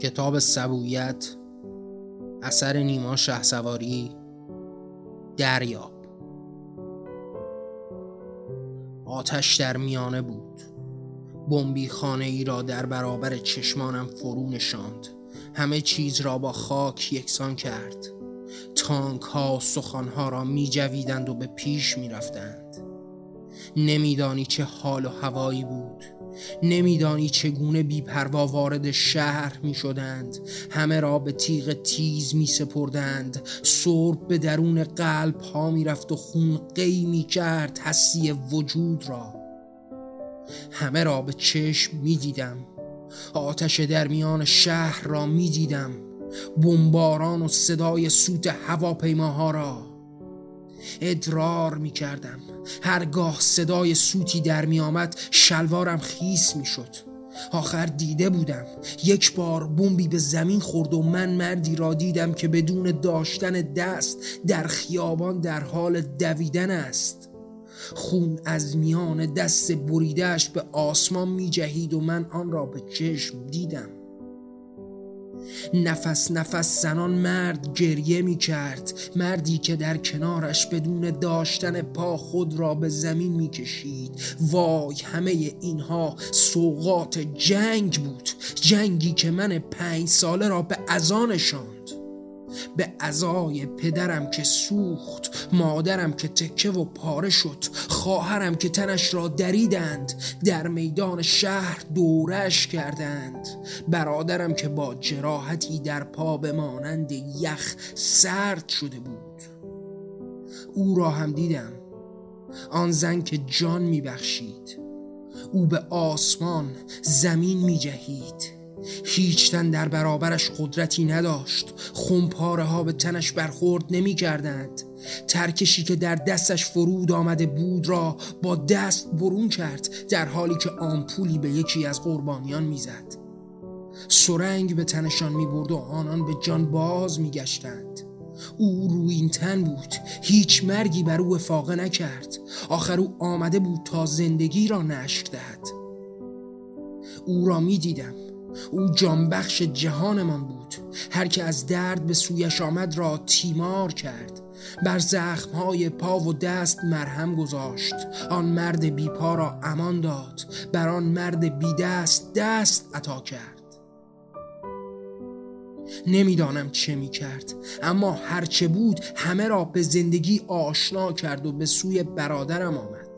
کتاب سبویت اثر نیما شه سواری دریاب. آتش در میانه بود. بمبی خانه ای را در برابر چشمانم فرو نشاند. همه چیز را با خاک یکسان کرد. تانک ها و سخان ها را می جویدند و به پیش می رفتند نمیدانی چه حال و هوایی بود. نمیدانی چگونه بیپروا وارد شهر می شدند همه را به تیغ تیز می سپردند سرب به درون قلب ها می رفت و خون قی می کرد حسی وجود را. همه را به چشم می دیدم آتش در میان شهر را می دیدم بمباران و صدای سوت هواپیماها را. ادرار می کردم هرگاه صدای سوتی در می آمد شلوارم خیس می شد آخر دیده بودم. یک بار بمبی به زمین خورد و من مردی را دیدم که بدون داشتن دست در خیابان در حال دویدن است. خون از میان دست بریدهش به آسمان می جهید و من آن را به چشم دیدم. نفس نفس زنان مرد گریه می کرد مردی که در کنارش بدون داشتن پا خود را به زمین می کشید وای همه اینها سوقات جنگ بود. جنگی که من پنج ساله را به ازانشان به ازای پدرم که سوخت مادرم که تکه و پاره شد خواهرم که تنش را دریدند در میدان شهر دورش کردند. برادرم که با جراحتی در پا به یخ سرد شده بود. او را هم دیدم. آن زن که جان میبخشید. او به آسمان زمین میجهید. هیچ تن در برابرش قدرتی نداشت. خمپاره ها به تنش برخورد نمی کردند ترکشی که در دستش فرود آمده بود را با دست برون کرد در حالی که آمپولی به یکی از قربانیان می‌زد. سرنگ به تنشان می برد و آنان به جان باز می گشتند او روی تن بود هیچ مرگی بر او افاقه نکرد. آخر او آمده بود تا زندگی را نشر دهد. او را می دیدم او جانبخش جهانمان بود. هر که از درد به سویش آمد را تیمار کرد. بر زخمهای پا و دست مرهم گذاشت. آن مرد بی پا را امان داد. بر آن مرد بی دست دست عطا کرد. نمی‌دانم چه می کرد. اما هرچه بود همه را به زندگی آشنا کرد و به سوی برادرم آمد.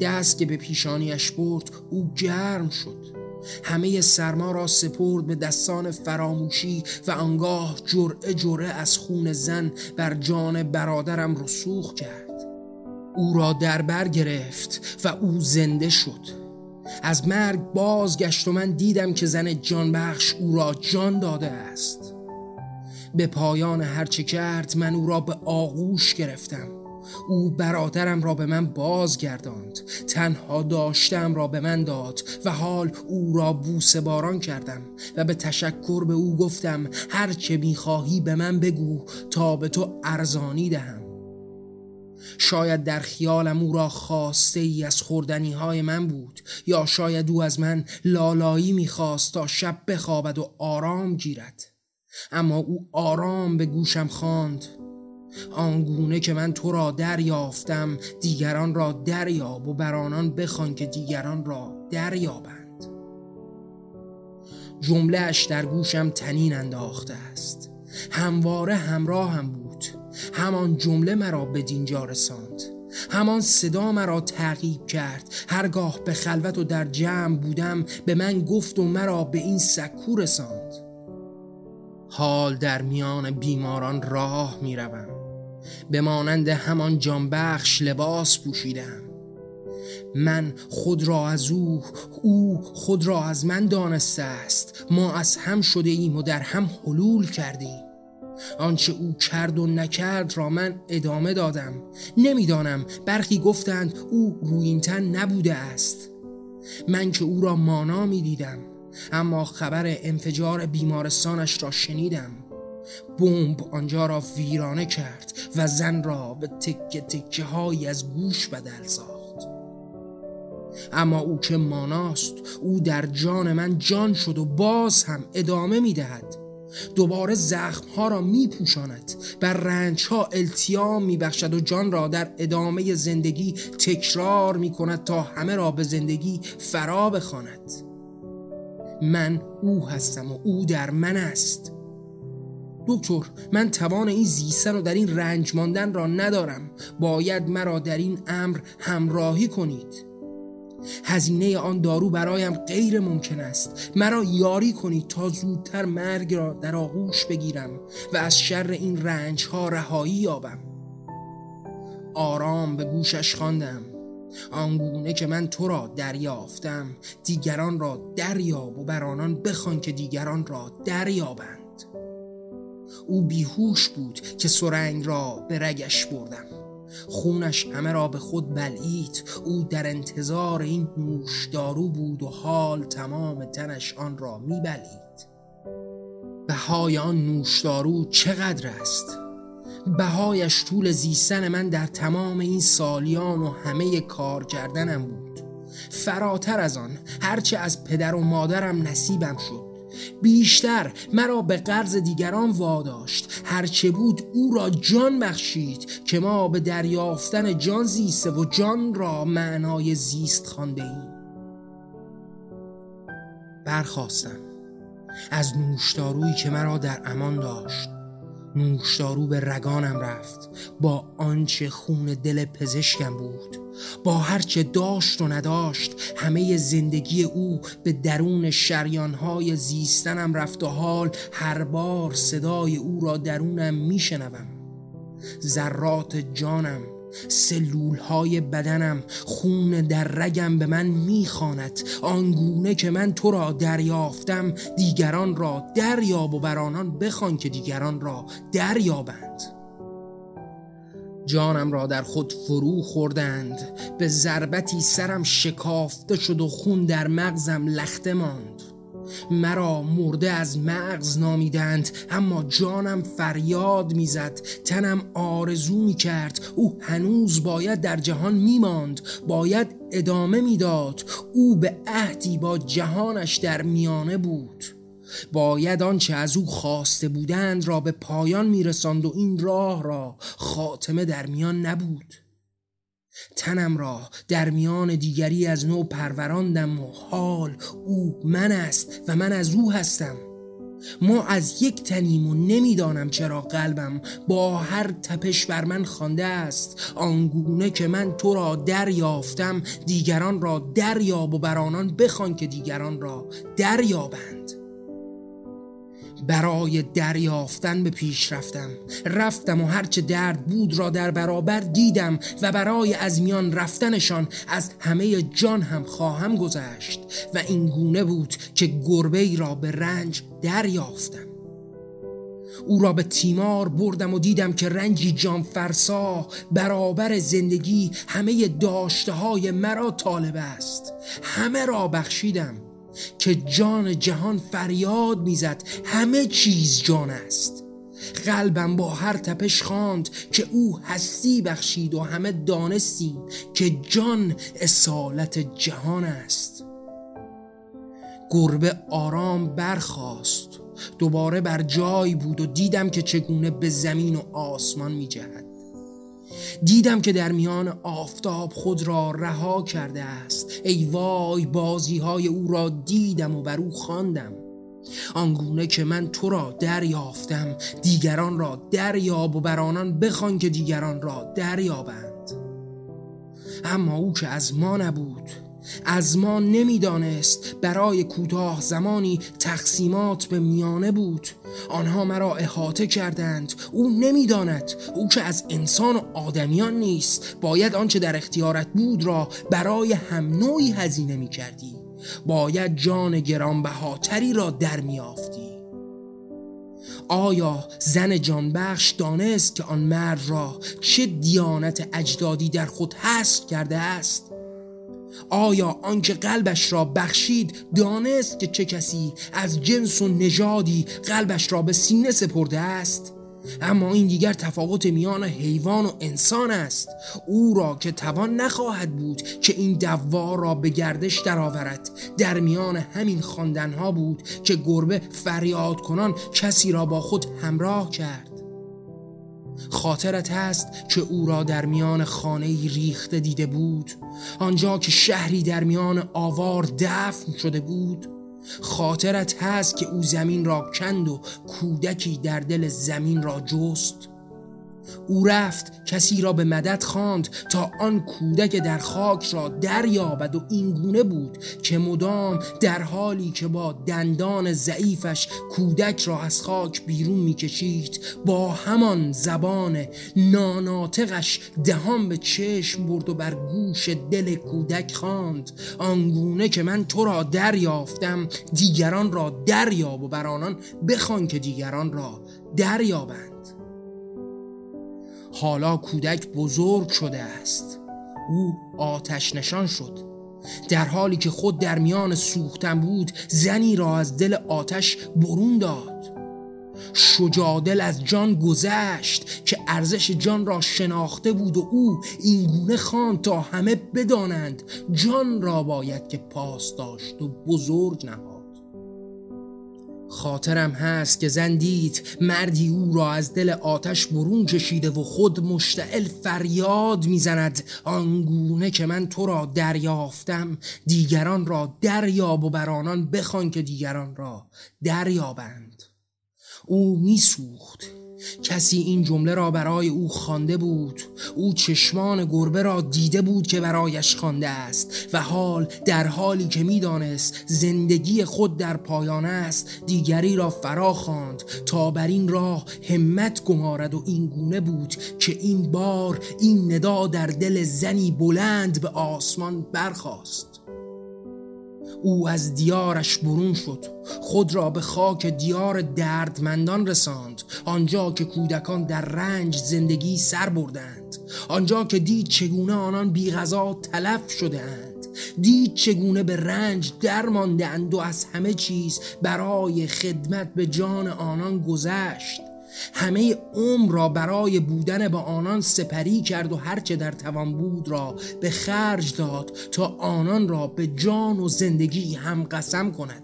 دست که به پیشانیش برد او گرم شد. همه سرما را سپرد به دستان فراموشی و آنگاه جرعه جرعه از خون زن بر جان برادرم رسوخ کرد. او را در بر گرفت و او زنده شد. از مرگ بازگشت و من دیدم که زن جانبخش او را جان داده است. به پایان هرچه کرد من او را به آغوش گرفتم. او برادرم را به من بازگرداند. تنها داشتم را به من داد و حال او را بوسه باران کردم و به تشکر به او گفتم هر چه می‌خواهی به من بگو تا به تو ارزانی دهم. شاید در خیالم او را خواسته ای از خوردنی های من بود یا شاید او از من لالایی می‌خواست تا شب بخوابد و آرام گیرد. اما او آرام به گوشم خواند. آنگونه که من تو را دریافتم دیگران را دریاب و بر آنان بخوان که دیگران را دریابند. جملهش در گوشم تنین انداخته است. همواره همراه هم بود. همان جمله مرا به دینجا رساند. همان صدا مرا تعقیب کرد. هرگاه به خلوت و در جمع بودم به من گفت و مرا به این سکو رساند. حال در میان بیماران راه می روم به مانند همان جانبخش لباس پوشیدم. من خود را از او او خود را از من دانسته است. ما از هم شده ایم و در هم حلول کردیم آنچه او کرد و نکرد را من ادامه دادم. نمی‌دانم برخی گفتند او روینتن نبوده است. من که او را مانا می دیدم اما خبر انفجار بیمارستانش را شنیدم. بمب آنجا را ویرانه کرد و زن را به تکه تکه های از گوش بدل ساخت. اما او که ماناست او در جان من جان شد و باز هم ادامه می دهد. دوباره زخم ها را می پوشاند بر رنج ها التیام می بخشد و جان را در ادامه زندگی تکرار می کند تا همه را به زندگی فرا بخواند. من او هستم و او در من است. دکتر من توان این زیستن و در این رنج ماندن را ندارم. باید مرا در این امر همراهی کنید. هزینه آن دارو برایم غیر ممکن است. مرا یاری کنید تا زودتر مرگ را در آغوش بگیرم و از شر این رنج ها رهایی یابم. آرام به گوشش خواندم. آنگونه که من تو را دریافتم دیگران را دریاب و بر آنان بخوان که دیگران را دریابند. او بیهوش بود که سرنگ را به رگش بردم. خونش همه را به خود بلعید. او در انتظار این نوشدارو بود و حال تمام تنش آن را میبلید بهای آن نوشدارو چقدر است؟ بهایش طول زیستن من در تمام این سالیان و همه کار کردنم بود. فراتر از آن هرچه از پدر و مادرم نصیبم شد. بیشتر مرا به قرض دیگران واداشت. هرچه بود او را جان بخشید که ما به دریافتن جان زیسته و جان را معنای زیست خوانده ایم. برخواستم از نوشدارویی که مرا در امان داشت نوشدارو به رگانم رفت. با آنچه خون دل پزشکم بود. با هرچه داشت و نداشت همه زندگی او به درون شریانهای زیستنم رفت و حال. هر بار صدای او را درونم میشنوم. ذرات جانم سلول های بدنم خون در رگم به من می‌خواند. آنگونه که من تو را دریافتم دیگران را دریاب و بر آنان بخوان که دیگران را دریابند. جانم را در خود فرو خوردند. به ضربتی سرم شکافته شد و خون در مغزم لخته ماند. مرا مرده از مغز نامیدند اما جانم فریاد می‌زد. تنم آرزو می کرد او هنوز باید در جهان میماند باید ادامه می‌داد. او به عهدی با جهانش در میانه بود. باید آنچه از او خواسته بودند را به پایان میرساند و این راه را خاتمه در میان نبود. تنم را در میان دیگری از نو پروراندم و حال او من است و من از او هستم. ما از یک تنیم و نمی‌دانم چرا قلبم با هر تپش بر من خوانده است. آنگونه که من تو را دریافتم دیگران را دریاب و بر آنان بخوان که دیگران را دریابند. برای دریافتن به پیش رفتم. رفتم و هرچه درد بود را در برابر دیدم و برای از میان رفتنشان از همه جان هم خواهم گذشت و این گونه بود که گربه را به رنج دریافتم. او را به تیمار بردم و دیدم که رنجی جان فرسا برابر زندگی همه داشته های مرا طالب است. همه را بخشیدم. که جان جهان فریاد می‌زد. همه چیز جان است. قلبم با هر تپش خواند که او هستی بخشید و همه دانستیم که جان اصالت جهان است. گربه آرام برخاست. دوباره بر جای بود و دیدم که چگونه به زمین و آسمان می جهد دیدم که در میان آفتاب خود را رها کرده است. ای وای بازی های او را دیدم و بر او خواندم. آنگونه که من تو را دریافتم دیگران را دریاب و بر آنان بخوان که دیگران را دریابند. اما او که از ما نبود از ما نمی‌دانست برای کوتاه زمانی تقسیمات به میانه بود. آنها مرا احاطه کردند. او نمی‌داند. او که از انسان و آدمیان نیست. باید آنچه در اختیارت بود را برای هم نوعی هزینه می کردی باید جان گرانبهاتری را در میافتی آیا زن جانبخش دانست که آن مرد را چه دیانت اجدادی در خود حس کرده است؟ آیا آنکه قلبش را بخشید دانست که چه کسی از جنس و نژادی قلبش را به سینه سپرده است؟ اما این دیگر تفاوت میان حیوان و انسان است. او را که توان نخواهد بود که این دوار را به گردش درآورد. در میان همین خواندنها بود که گربه فریاد کنان کسی را با خود همراه کرد. خاطرت هست که او را در میان خانه ریخته دیده بود. آنجا که شهری در میان آوار دفن شده بود. خاطرت هست که او زمین را کند و کودکی در دل زمین را جست. او رفت کسی را به مدد خواند تا آن کودک در خاک را دریابد و اینگونه بود که مدام در حالی که با دندان ضعیفش کودک را از خاک بیرون می‌کشید با همان زبان ناناتقش دهان به چشم برد و بر گوش دل کودک خواند. آنگونه که من تو را دریافتم دیگران را دریاب و بر آنان بخوان که دیگران را دریابند. حالا کودک بزرگ شده است. او آتش نشان شد. در حالی که خود در میان سوختن بود زنی را از دل آتش برون داد. شجادل از جان گذشت که ارزش جان را شناخته بود و او اینگونه خواند تا همه بدانند جان را باید که پاس داشت و بزرگ نهاد خاطرم هست که زن دید مردی او را از دل آتش برون کشیده و خود مشتعل فریاد می‌زند. آنگونه که من تو را دریافتم دیگران را دریاب و بر آنان بخوان که دیگران را دریابند. او میسوخت. کسی این جمله را برای او خوانده بود. او چشمان گربه را دیده بود که برایش خوانده است و حال در حالی که می‌دانست زندگی خود در پایان است دیگری را فرا خواند تا بر این راه همت گمارد و این گونه بود که این بار این ندا در دل زنی بلند به آسمان برخاست. او از دیارش برون شد. خود را به خاک دیار دردمندان رساند. آنجا که کودکان در رنج زندگی سر بردند. آنجا که دید چگونه آنان بی غذا تلف شده اند دید چگونه به رنج درماندند و از همه چیز برای خدمت به جان آنان گذشت. همه عمر را برای بودن با آنان سپری کرد و هرچه در توان بود را به خرج داد تا آنان را به جان و زندگی هم قسم کند.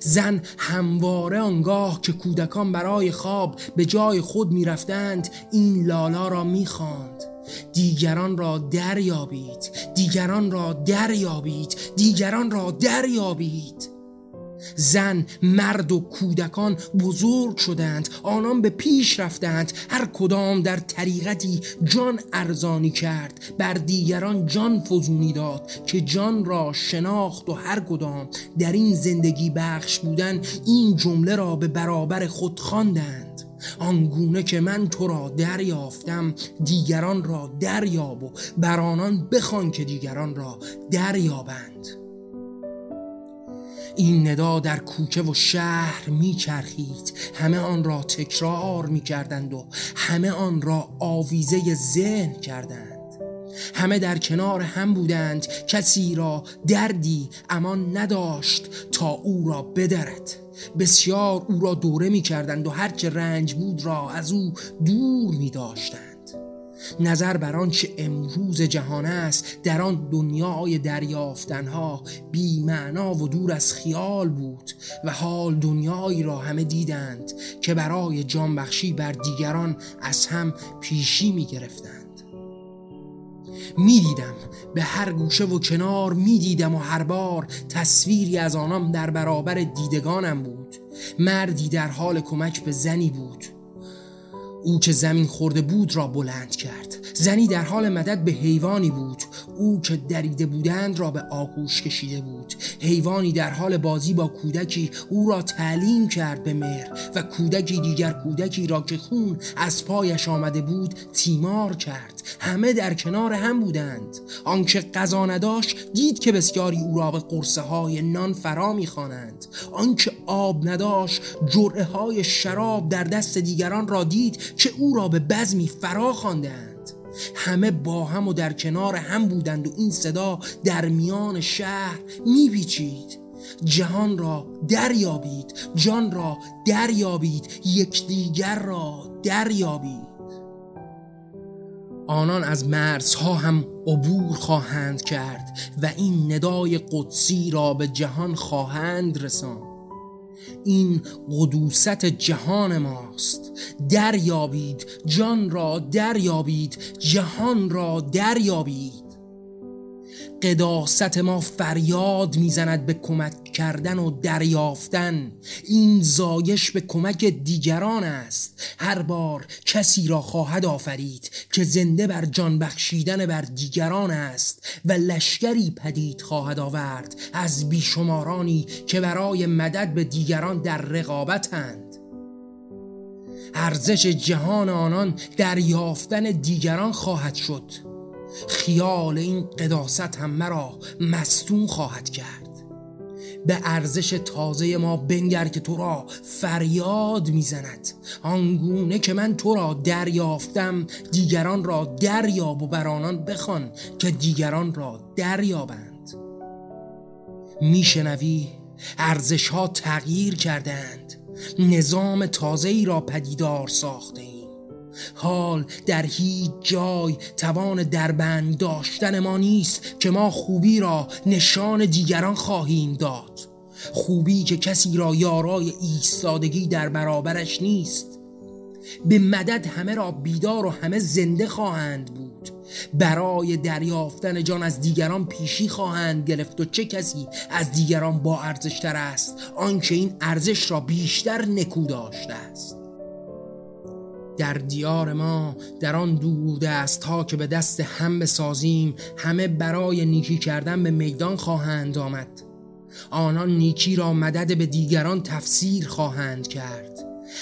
زن همواره آنگاه که کودکان برای خواب به جای خود می‌رفتند این لالا را می‌خواند. دیگران را دریابید دیگران را دریابید دیگران را دریابید. زن مرد و کودکان بزرگ شدند آنان به پیش رفتند هر کدام در طریقتی جان ارزانی کرد بر دیگران جان فزونی داد که جان را شناخت و هر کدام در این زندگی بخش بودن این جمله را به برابر خود خواندند. آنگونه که من تو را دریافتم دیگران را دریاب و بر آنان بخوان که دیگران را دریابند. این ندا در کوچه و شهر میچرخید. همه آن را تکرار می‌کردند و همه آن را آویزه ذهن کردند. همه در کنار هم بودند. کسی را دردی امان نداشت تا او را بدرد. بسیار او را دوره می کردند و هرچه رنج بود را از او دور می داشتند نظر بر آنچه امروز جهان است در آن دنیای دریافتنها بی معنا و دور از خیال بود و حال دنیایی را همه دیدند که برای جانبخشی بر دیگران از هم پیشی می گرفتند. می‌دیدم به هر گوشه و کنار می‌دیدم و هر بار تصویری از آنم در برابر دیدگانم بود. مردی در حال کمک به زنی بود. او که زمین خورده بود را بلند کرد. زنی در حال مدد به حیوانی بود. او که دریده بودند را به آغوش کشیده بود. حیوانی در حال بازی با کودکی او را تعلیم کرد به مهر و کودکی دیگر کودکی را که خون از پایش آمده بود تیمار کرد. همه در کنار هم بودند. آنکه غذا نداشت دید که بسیاری او را به قرصه های نان فرا می‌خوانند. آنکه آب نداشت جرعه های شراب در دست دیگران را دید که او را به بزمی فرا خواندند. همه با هم و در کنار هم بودند و این صدا در میان شهر میپیچید. جهان را دریابید جان را دریابید یکدیگر را دریابید. آنان از مرزها هم عبور خواهند کرد و این ندای قدسی را به جهان خواهند رساند. این قدوست جهان ماست. دریابید جان را دریابید جهان را دریابید. قداست ما فریاد می‌زند به کمک کردن و دریافتن این زایش به کمک دیگران است. هر بار کسی را خواهد آفرید که زنده بر جان بخشیدن بر دیگران است و لشکری پدید خواهد آورد از بیشمارانی که برای مدد به دیگران در رقابتند. ارزش جهان آنان دریافتن دیگران خواهد شد. خیال این قداست هم مرا مستون خواهد کرد. به ارزش تازه ما بنگر که تو را فریاد می‌زند. آنگونه که من تو را دریافتم دیگران را دریاب و بر آنان بخوان که دیگران را دریابند. میشنوی؟ ارزش ها تغییر کردند نظام تازه ای را پدیدار ساخته حال در هیچ جای توان دربند داشتن ما نیست که ما خوبی را نشان دیگران خواهیم داد. خوبی که کسی را یارای ایستادگی در برابرش نیست. به مدد همه را بیدار و همه زنده خواهند بود. برای دریافتن جان از دیگران پیشی خواهند گرفت و چه کسی از دیگران با ارزشتر است؟ آنکه این ارزش را بیشتر نکو داشته است. در دیار ما در آن دور دست ها که به دست هم بسازیم همه برای نیکی کردن به میدان خواهند آمد. آنان نیکی را مدد به دیگران تفسیر خواهند کرد.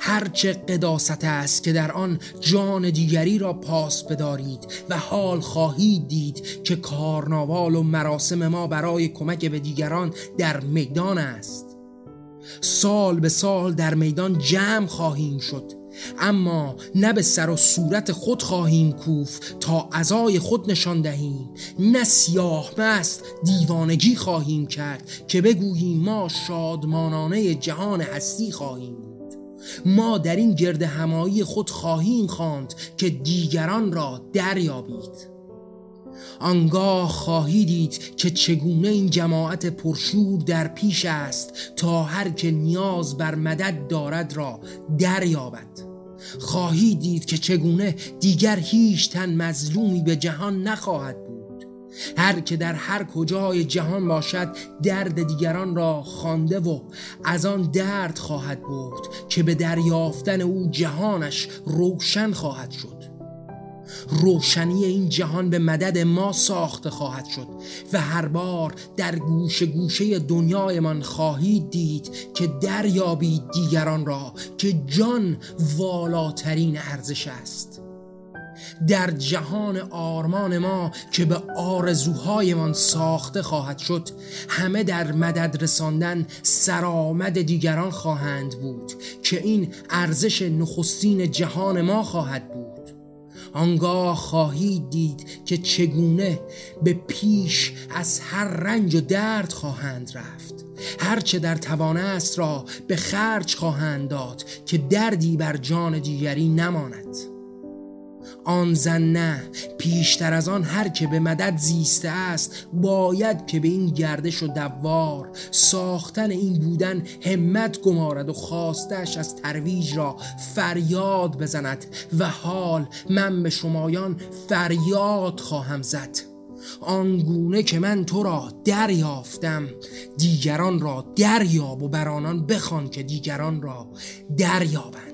هرچه قداست است که در آن جان دیگری را پاس بدارید و حال خواهید دید که کارناوال و مراسم ما برای کمک به دیگران در میدان است. سال به سال در میدان جمع خواهیم شد اما نه به سر و صورت خود خواهیم کوف تا ازای خود نشان دهیم. نه سیاه مست دیوانگی خواهیم کرد که بگوییم ما شادمانانه جهان هستی خواهیم بود. ما در این گرد همایی خود خواهیم خواند که دیگران را دریابید. آنگاه خواهی دید که چگونه این جماعت پرشور در پیش است تا هر که نیاز بر مدد دارد را دریابد. خواهی دید که چگونه دیگر هیچ تن مظلومی به جهان نخواهد بود. هر که در هر کجای جهان باشد درد دیگران را خوانده و از آن درد خواهد برد که به دریافتن او جهانش روشن خواهد شد. روشنی این جهان به مدد ما ساخته خواهد شد و هر بار در گوشه گوشه دنیایمان خواهید دید که دریابید دیگران را که جان والاترین ارزش است. در جهان آرمان ما که به آرزوهایمان ساخته خواهد شد همه در مدد رساندن سرآمد دیگران خواهند بود که این ارزش نخستین جهان ما خواهد بود. آنگاه خواهید دید که چگونه به پیش از هر رنج و درد خواهند رفت. هرچه در توان است را به خرج خواهند داد که دردی بر جان دیگری نماند. آن زن نه پیشتر از آن هر که به مدد زیسته است باید که به این گردش و دوار ساختن این بودن همت گمارد و خواستش از ترویج را فریاد بزند و حال من به شمایان فریاد خواهم زد. آنگونه که من تو را دریافتم دیگران را دریاب و بر آنان بخوان که دیگران را دریابند.